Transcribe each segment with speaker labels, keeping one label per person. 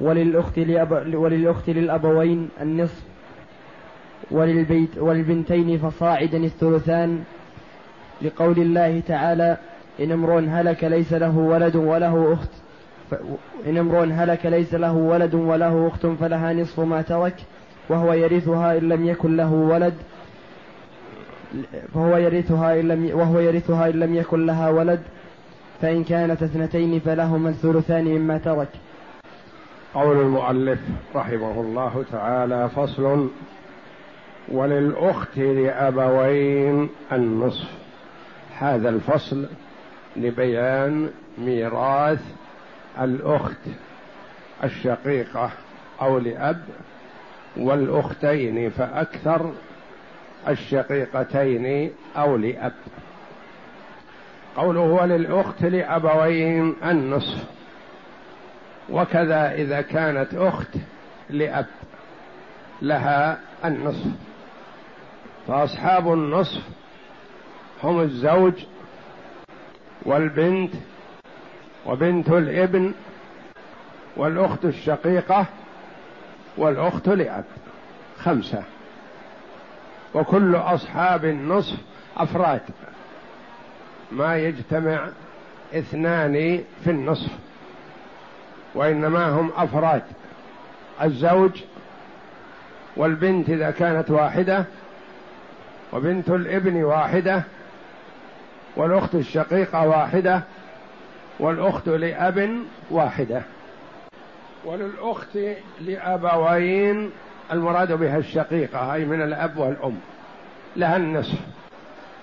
Speaker 1: وللأخت, لأب وللأخت للأبوين النصف وللبيت وللبنتين فصاعدا الثلثان لقول الله تعالى إن امرؤ هلك ليس له ولد وله أخت إن امرؤ هلك ليس له ولد وله أخت فلها نصف ما ترك وهو يرثها إن لم يكن له ولد فهو يرثها إن لم وهو يرثها إن لم يكن لها ولد فإن كانت اثنتين فلهما الثلثان مما ترك.
Speaker 2: قول المؤلف رحمه الله تعالى فصل وللأخت لأبوين النصف. هذا الفصل لبيان ميراث الأخت الشقيقة أو لأب والأختين فأكثر الشقيقتين أو لأب. قوله وللأخت لأبوين النصف. وكذا إذا كانت أخت لأب لها النصف. فأصحاب النصف هم الزوج والبنت وبنت الابن والأخت الشقيقة والأخت لأب. خمسة. وكل أصحاب النصف أفراد. ما يجتمع اثنان في النصف. وإنما هم أفراد. الزوج والبنت إذا كانت واحدة وبنت الابن واحدة والأخت الشقيقة واحدة والأخت لأب واحدة. وللأخت لأبوين المراد بها الشقيقة أي من الأب والأم. لها النصف.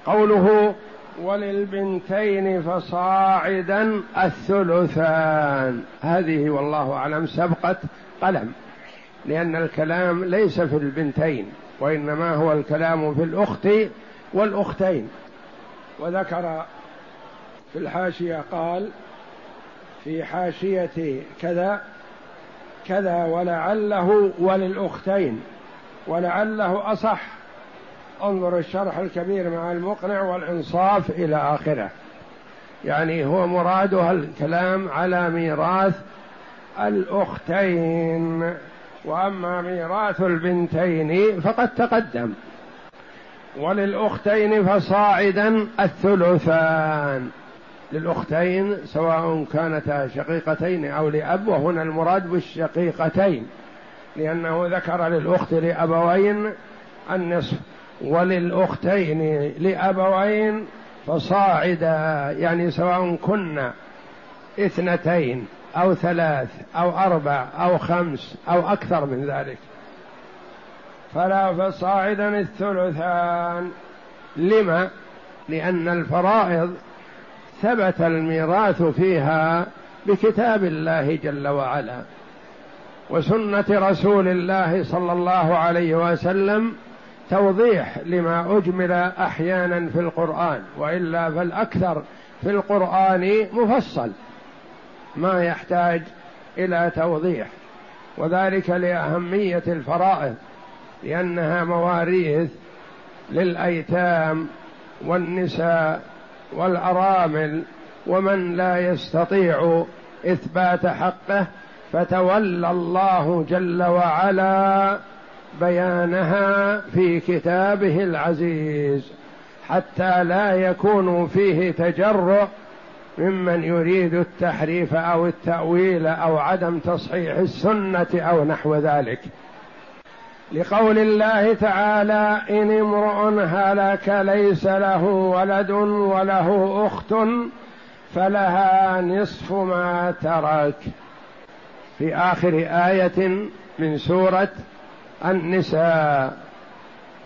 Speaker 2: قوله وللبنتين فصاعدا الثلثان. هذه والله أعلم سبقت قلم لأن الكلام ليس في البنتين وإنما هو الكلام في الأخت والأختين. وذكر في الحاشية قال في حاشية كذا كذا ولعله وللأختين ولعله أصح انظر الشرح الكبير مع المقنع والانصاف إلى اخره. يعني هو مرادها الكلام على ميراث الاختين واما ميراث البنتين فقد تقدم. وللاختين فصاعدا الثلثان. للاختين سواء كانتا شقيقتين أو لاب وهنا المراد بالشقيقتين لأنه ذكر للاخت لابوين النصف. وللأختين لأبوين فصاعدا يعني سواء كنا اثنتين أو ثلاث أو أربع أو خمس أو أكثر من ذلك. فلا فصاعدا الثلثان. لما؟ لأن الفرائض ثبت الميراث فيها بكتاب الله جل وعلا وسنة رسول الله صلى الله عليه وسلم توضيح لما أجمل أحيانا في القرآن وإلا فالأكثر في القرآن مفصل ما يحتاج إلى توضيح. وذلك لأهمية الفرائض لأنها مواريث للأيتام والنساء والأرامل ومن لا يستطيع إثبات حقه فتولى الله جل وعلا بيانها في كتابه العزيز حتى لا يكون فيه تجرؤ ممن يريد التحريف أو التأويل أو عدم تصحيح السنة أو نحو ذلك. لقول الله تعالى إن امرؤ هلك ليس له ولد وله أخت فلها نصف ما ترك. في آخر آية من سورة النساء.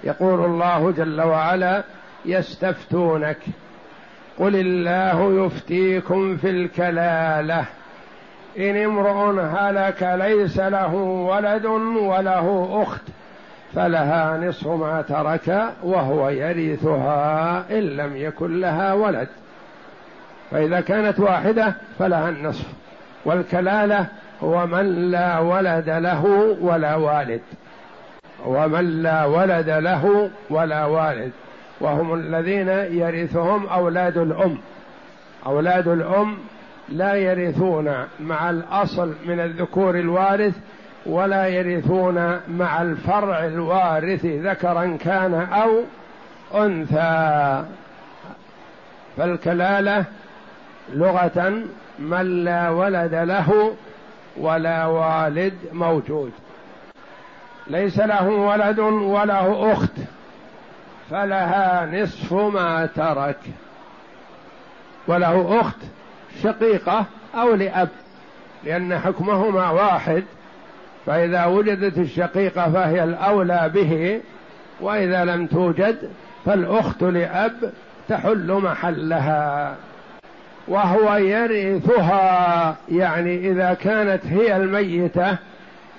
Speaker 2: يقول الله جل وعلا يستفتونك. قل الله يفتيكم في الكلالة. إن امرؤ هلك ليس له ولد وله أخت فلها نصف ما ترك وهو يرثها إن لم يكن لها ولد. فإذا كانت واحدة فلها النصف. والكلالة هو من لا ولد له ولا والد. ومن لا ولد له ولا والد. وهم الذين يرثهم أولاد الأم. أولاد الأم لا يرثون مع الأصل من الذكور الوارث ولا يرثون مع الفرع الوارث ذكرا كان أو أنثى. فالكلالة لغة من لا ولد له ولا والد موجود. ليس له ولد وله أخت فلها نصف ما ترك. وله أخت شقيقة أو لأب لأن حكمهما واحد. فإذا وجدت الشقيقة فهي الأولى به وإذا لم توجد فالأخت لأب تحل محلها. وهو يرثها يعني إذا كانت هي الميتة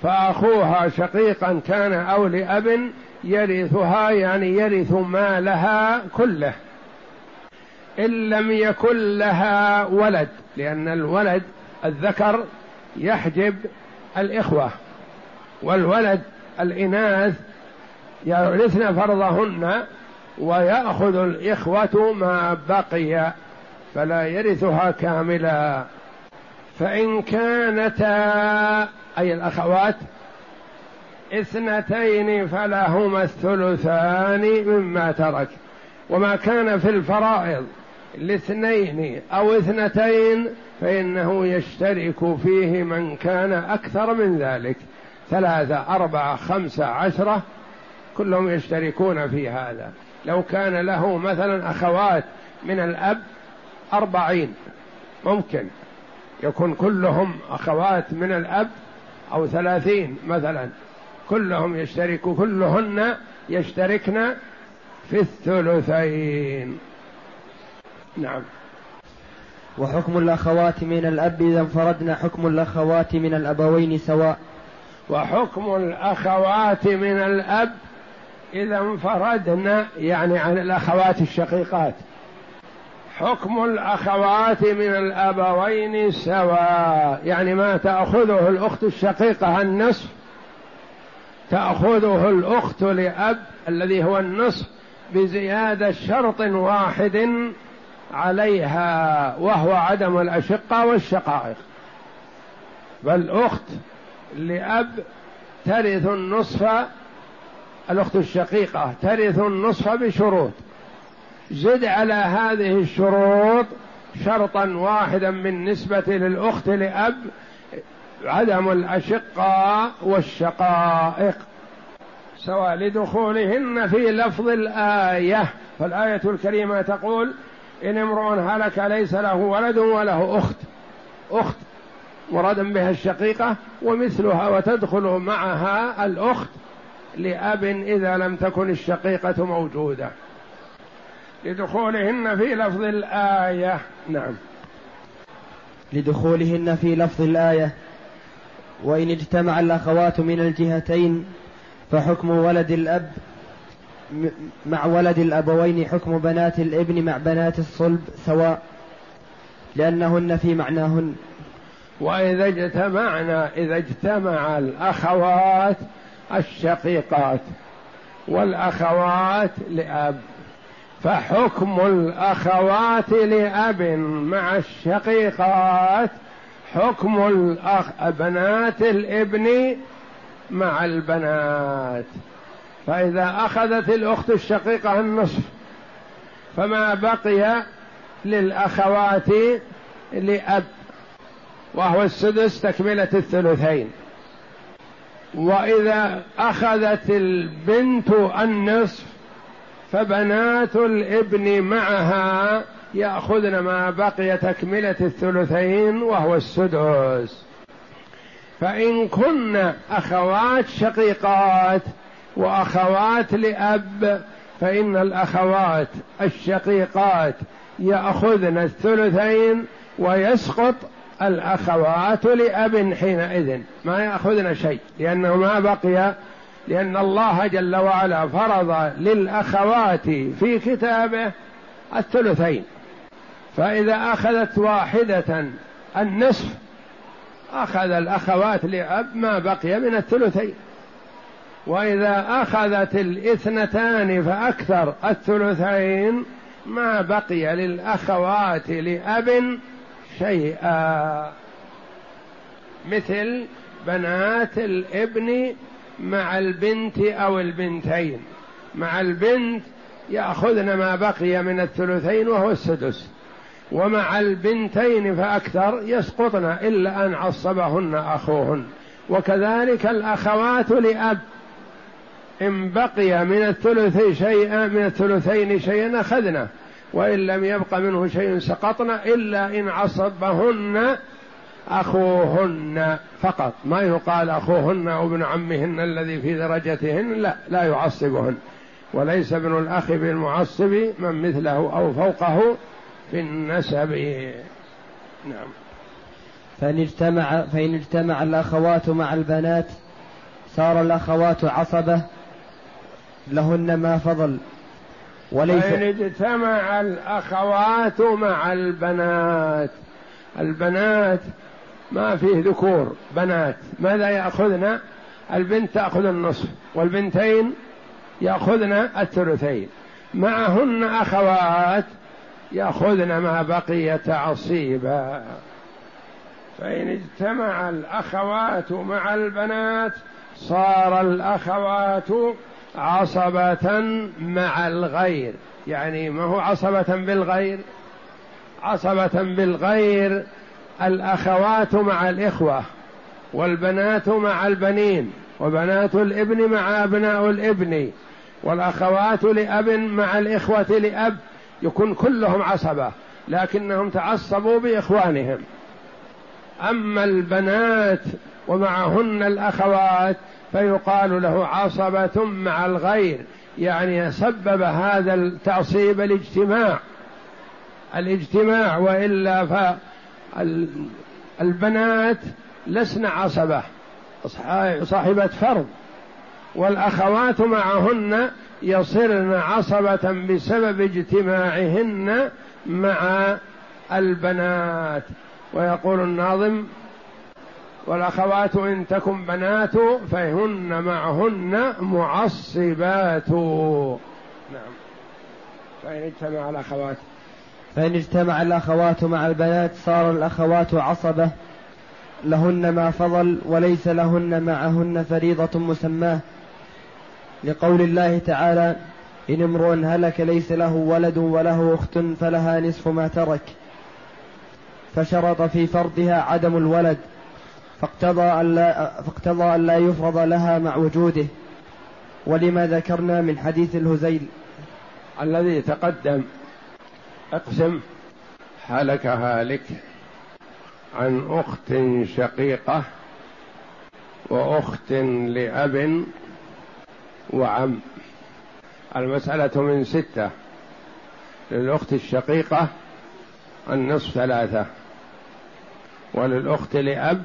Speaker 2: فأخوها شقيقا كان أو لأب يرثها يعني يرث مالها كله. إن لم يكن لها ولد لأن الولد الذكر يحجب الإخوة والولد الإناث يرثن فرضهن ويأخذ الإخوة ما بقي فلا يرثها كاملا. فإن كانتا أي الأخوات اثنتين فلهما الثلثان مما ترك. وما كان في الفرائض لاثنين أو اثنتين فإنه يشترك فيه من كان أكثر من ذلك. ثلاثة أربعة خمسة عشرة كلهم يشتركون في هذا. لو كان له مثلا أخوات من الأب أربعين ممكن. يكون كلهم أخوات من الأب أو ثلاثين مثلا. كلهم يشترك كلهن يشتركن في الثلثين. نعم.
Speaker 1: وحكم الأخوات من الأب إذا انفردنا حكم الأخوات من الأبوين سواء.
Speaker 2: وحكم الأخوات من الأب إذا انفردنا يعني عن الأخوات الشقيقات. حكم الأخوات من الأبوين سواء. يعني ما تأخذه الأخت الشقيقة النصف تأخذه الأخت لأب الذي هو النصف بزيادة شرط واحد عليها وهو عدم الأشقة والشقائق. فالأخت لأب ترث النصف الأخت الشقيقة ترث النصف بشروط. زد على هذه الشروط شرطا واحدا بالنسبة للأخت لأب عدم الأشقاء والشقائق سواء لدخولهن في لفظ الآية. فالآية الكريمة تقول إن امرؤ هلك ليس له ولد وله أخت أخت مرادا بها الشقيقة ومثلها وتدخل معها الأخت لأب إذا لم تكن الشقيقة موجودة. لدخولهن في لفظ الآية. نعم.
Speaker 1: لدخولهن في لفظ الآية. وإن اجتمع الأخوات من الجهتين فحكم ولد الأب مع ولد الأبوين حكم بنات الإبن مع بنات الصلب سواء لأنهن في معناهن.
Speaker 2: وإذا اجتمعنا إذا اجتمع الأخوات الشقيقات والأخوات لأب. فحكم الأخوات لأب مع الشقيقات حكم الأخ بنات الابن مع البنات. فإذا أخذت الأخت الشقيقة النصف فما بقي للأخوات لأب وهو السدس تكملة الثلثين. وإذا أخذت البنت النصف فبنات الابن معها يأخذن ما بقي تكملة الثلثين وهو السدس. فإن كن أخوات شقيقات وأخوات لأب فإن الأخوات الشقيقات يأخذن الثلثين ويسقط الأخوات لأب حينئذ. ما يأخذن شيء لأنه ما بقي لأن الله جل وعلا فرض للأخوات في كتابه الثلثين. فإذا أخذت واحدة النصف أخذ الأخوات لأب ما بقي من الثلثين. وإذا أخذت الاثنتان فأكثر الثلثين ما بقي للأخوات لأب شيئا. مثل بنات الابن مع البنت أو البنتين. مع البنت يأخذن ما بقي من الثلثين وهو السدس. ومع البنتين فأكثر يسقطن إلا أن عصبهن أخوهن. وكذلك الأخوات لأب. إن بقي من الثلث شيئا من الثلثين شيئا أخذنا وإن لم يبق منه شيء سقطنا إلا إن عصبهن أخوهن فقط. ما يقال أخوهن أو ابن عمهن الذي في درجتهن لا لا يعصبهن. وليس ابن الأخ بالمعصب من مثله أو فوقه في النسب. نعم.
Speaker 1: فإن اجتمع فإن اجتمع الأخوات مع البنات صار الأخوات عصبة لهن ما فضل.
Speaker 2: وليس فإن اجتمع الأخوات مع البنات البنات ما فيه ذكور بنات. ماذا يأخذن؟ البنت تأخذ النصف والبنتين يأخذن الثلثين. معهن أخوات يأخذن ما بقي تعصيبا فإن اجتمع الأخوات مع البنات صار الأخوات عصبة مع الغير. يعني ما هو عصبة بالغير؟ عصبة بالغير الأخوات مع الإخوة والبنات مع البنين وبنات الإبن مع أبناء الإبن والأخوات لأب مع الإخوة لأب يكون كلهم عصبة لكنهم تعصبوا بإخوانهم. أما البنات ومعهن الأخوات فيقال له عصبة مع الغير يعني سبب هذا التعصيب الاجتماع. الاجتماع وإلا فالبنات لسن عصبة صاحبة فرض والأخوات معهن يصرن عصبة بسبب اجتماعهن مع البنات. ويقول الناظم والأخوات إن تكن بنات فهن معهن معصبات. نعم. فإن اجتمع الأخوات.
Speaker 1: فإن اجتمع الأخوات مع البنات صار الأخوات عصبة. لهن ما فضل وليس لهن معهن فريضة مسماة. لقول الله تعالى إن امرؤ هلك ليس له ولد وله أخت فلها نصف ما ترك. فشرط في فرضها عدم الولد. فاقتضى أن لا, فاقتضى أن لا يفرض لها مع وجوده. ولما ذكرنا من حديث الهزيل.
Speaker 2: الذي تقدم أقسم هلك هالك عن أخت شقيقة وأخت لأب وعم. المسألة من ستة. للأخت الشقيقة النصف ثلاثة. وللأخت لأب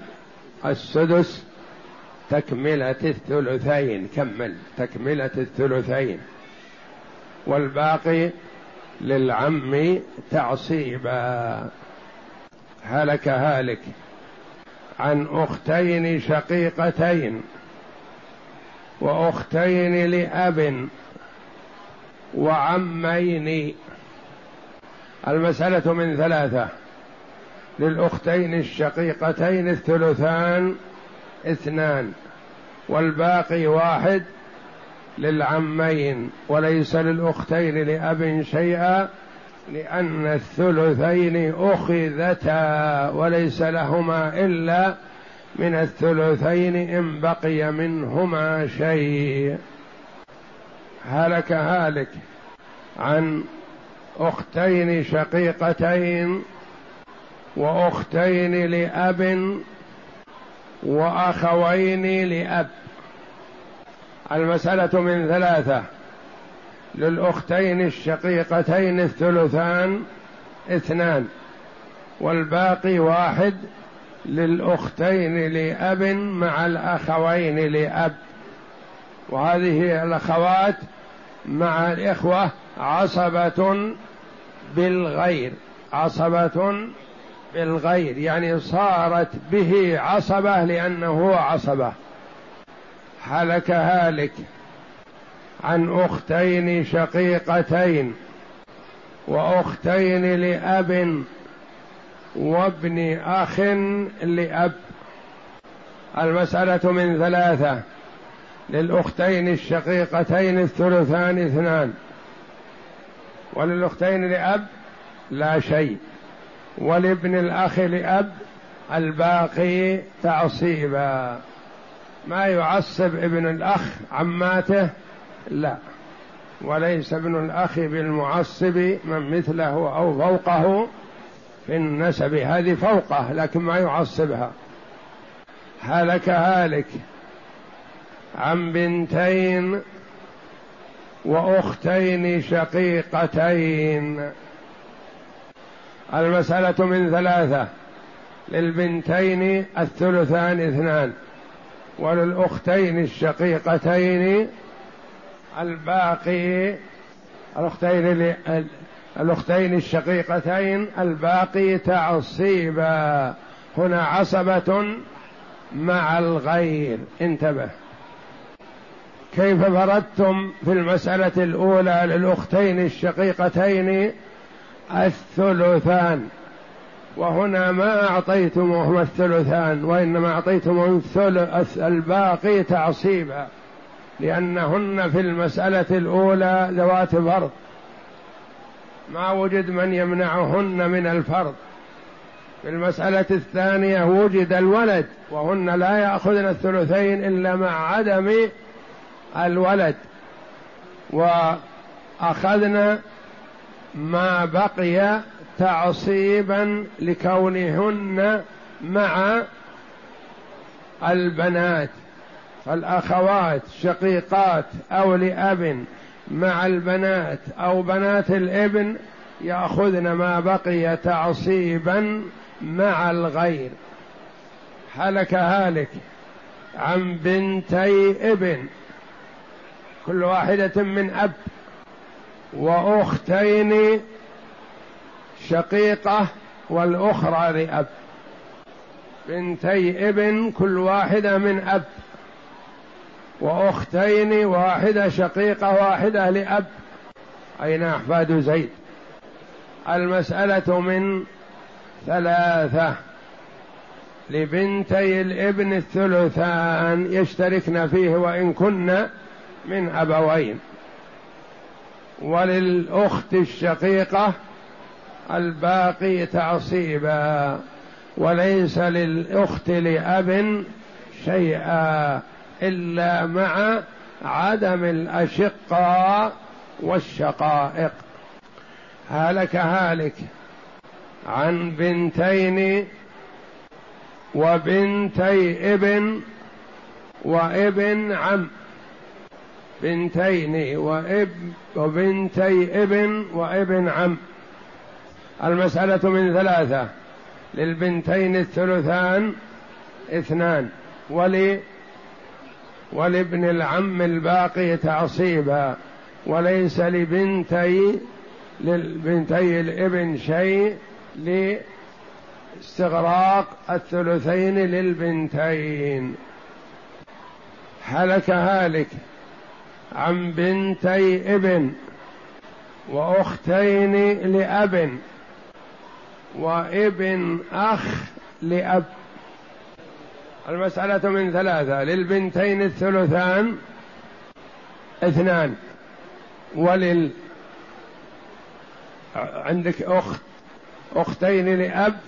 Speaker 2: السدس تكملة الثلثين. كمل. تكملة الثلثين. والباقي للعم تعصيبا. هلك هالك عن أختين شقيقتين وأختين لأب وعمين. المسألة من ثلاثة للأختين الشقيقتين الثلثان اثنان والباقي واحد للعمين وليس للأختين لأب شيئا لأن الثلثين أخذتا وليس لهما إلا من الثلثين إن بقي منهما شيء. هلك هالك عن أختين شقيقتين وأختين لأب وأخوين لأب. المسألة من ثلاثة. للأختين الشقيقتين الثلثان اثنان والباقي واحد للأختين لأب مع الأخوين لأب. وهذه الأخوات مع الإخوة عصبة بالغير عصبة بالغير يعني صارت به عصبة لأنه هو عصبة. هلك هالك عن أختين شقيقتين وأختين لأب وابن أخ لأب. المسألة من ثلاثة للأختين الشقيقتين الثلثان اثنان وللأختين لأب لا شيء ولابن الأخ لأب الباقي تعصيبا. ما يعصب ابن الأخ عماته؟ لا. وليس ابن الأخ بالمعصب من مثله أو فوقه في النسب هذه فوقه لكن ما يعصبها. هلك هالك عن بنتين وأختين شقيقتين. المسألة من ثلاثة للبنتين الثلثان اثنان. وللأختين الشقيقتين الباقي الأختين الأختين الشقيقتين الباقي تعصيبا. هنا عصبة مع الغير. انتبه. كيف فردتم في المسألة الأولى للأختين الشقيقتين الثلثان؟ وهنا ما أعطيتموهما الثلثان وإنما أعطيتموهم الثلث الباقي تعصيبا لأنهن في المسألة الأولى ذوات فرض. ما وجد من يمنعهن من الفرض. في المسألة الثانية وجد الولد وهن لا يأخذن الثلثين إلا مع عدم الولد. وأخذنا ما بقي تعصيبا لكونهن مع البنات فالاخوات شقيقات أو لأب. مع البنات أو بنات الإبن يأخذن ما بقي تعصيبا مع الغير. هلك هالك عن بنتي إبن. كل واحدة من أب وأختين شقيقة والأخرى لأب. بنتي ابن كل واحدة من أب. وأختين واحدة شقيقة واحدة لأب. أين أحفاد زيد؟ المسألة من ثلاثة. لبنتي الابن الثلثان يشتركن فيه وإن كن من أبوين. وللأخت الشقيقة الباقي تعصيبا وليس للأخت لأب شيئا إلا مع عدم الأشقاء والشقائق. هلك هالك عن بنتين وبنتي ابن وابن عم. بنتين واب وبنتي ابن وابن عم. المسألة من ثلاثة للبنتين الثلثان اثنان ول ولابن العم الباقي تعصيبا وليس لبنتي للبنتي الابن شيء لاستغراق الثلثين للبنتين. هلك هالك عن بنتي ابن وأختين لأب. وابن أخ لأب. المسألة من ثلاثة للبنتين الثلثان اثنان. ولل عندك أخت أختين لأب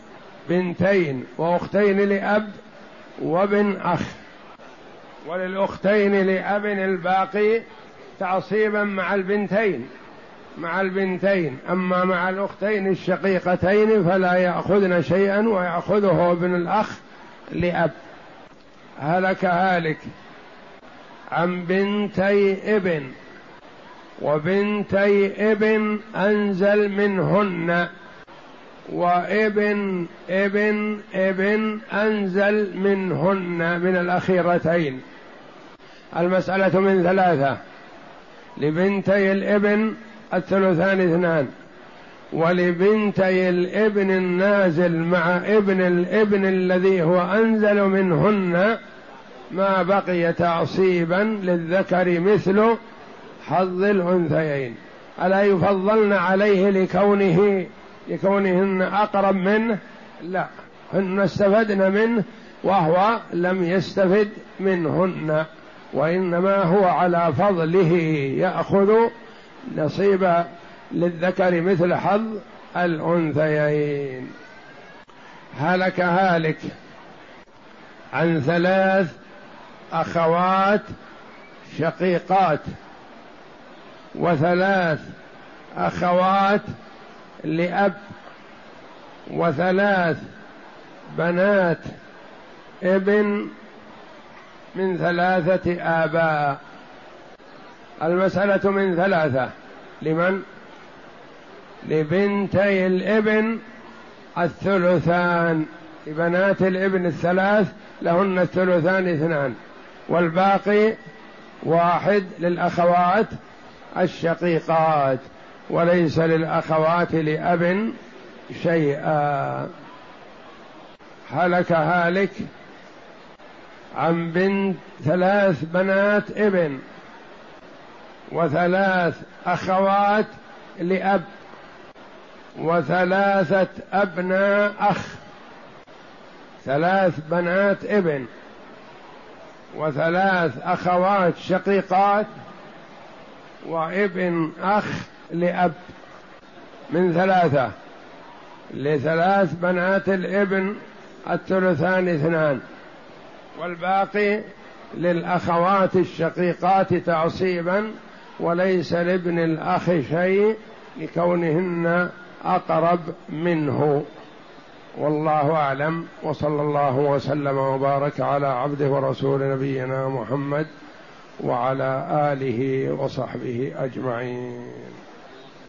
Speaker 2: بنتين وأختين لأب وابن أخ. وللأختين لأب الباقي تعصيبا مع البنتين. مع البنتين أما مع الأختين الشقيقتين فلا يأخذن شيئا ويأخذه ابن الأخ لأب. هلك هالك عن بنتي ابن وبنتي ابن أنزل منهن وابن ابن ابن أنزل منهن من الأخيرتين. المسألة من ثلاثة لبنتي الابن الثلثان اثنان. ولبنتي الابن النازل مع ابن الابن الذي هو أنزل منهن ما بقي تعصيبا للذكر مثل حظ الأنثيين. ألا يفضلن عليه لكونه لكونهن أقرب منه؟ لا. هن استفدن منه وهو لم يستفد منهن وإنما هو على فضله يأخذ نصيب للذكر مثل حظ الأنثيين. هلك هالك عن ثلاث أخوات شقيقات وثلاث أخوات لأب وثلاث بنات ابن من ثلاثة آباء. المسألة من ثلاثة. لمن؟ لبنتي الابن الثلثان. لبنات الابن الثلاث لهن الثلثان اثنان. والباقي واحد للأخوات الشقيقات. وليس للأخوات لأب شيئا. هلك هالك عن بنت ثلاث بنات ابن. وثلاث أخوات لأب وثلاثة أبناء أخ ثلاث بنات ابن وثلاث أخوات شقيقات وابن أخ لأب من ثلاثة لثلاث بنات الابن الثلثان اثنان والباقي للأخوات الشقيقات تعصيبا وليس لابن الأخ شيء لكونهن أقرب منه. والله أعلم. وصلى الله وسلم وبارك على عبده ورسول نبينا محمد وعلى آله وصحبه أجمعين.